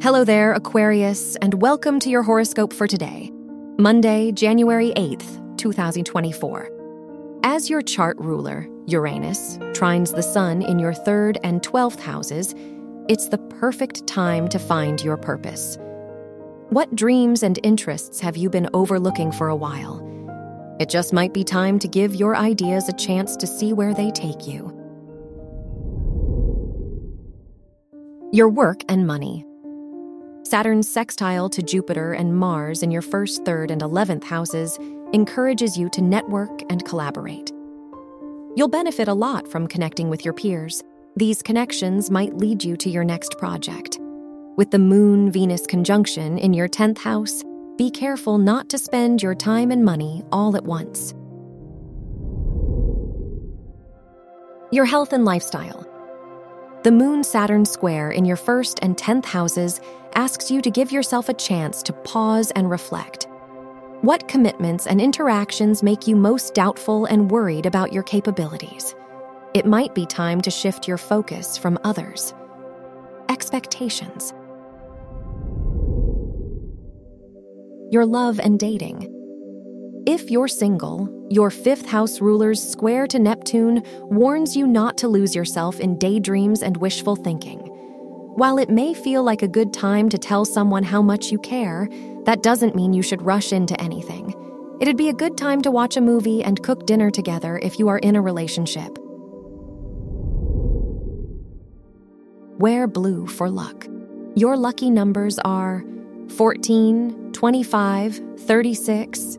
Hello there, Aquarius, and welcome to your horoscope for today, Monday, January 8th, 2024. As your chart ruler, Uranus, trines the sun in your third and 12th houses, it's the perfect time to find your purpose. What dreams and interests have you been overlooking for a while? It just might be time to give your ideas a chance to see where they take you. Your work and money. Saturn's sextile to Jupiter and Mars in your first, third, and 11th houses encourages you to network and collaborate. You'll benefit a lot from connecting with your peers. These connections might lead you to your next project. With the Moon Venus conjunction in your 10th house, be careful not to spend your time and money all at once. Your health and lifestyle. The Moon Saturn square in your first and 10th houses asks you to give yourself a chance to pause and reflect. What commitments and interactions make you most doubtful and worried about your capabilities? It might be time to shift your focus from others. Expectations. Your love and dating. If you're single, your fifth house ruler's square to Neptune warns you not to lose yourself in daydreams and wishful thinking. While it may feel like a good time to tell someone how much you care, that doesn't mean you should rush into anything. It'd be a good time to watch a movie and cook dinner together if you are in a relationship. Wear blue for luck. Your lucky numbers are 14, 25, 36,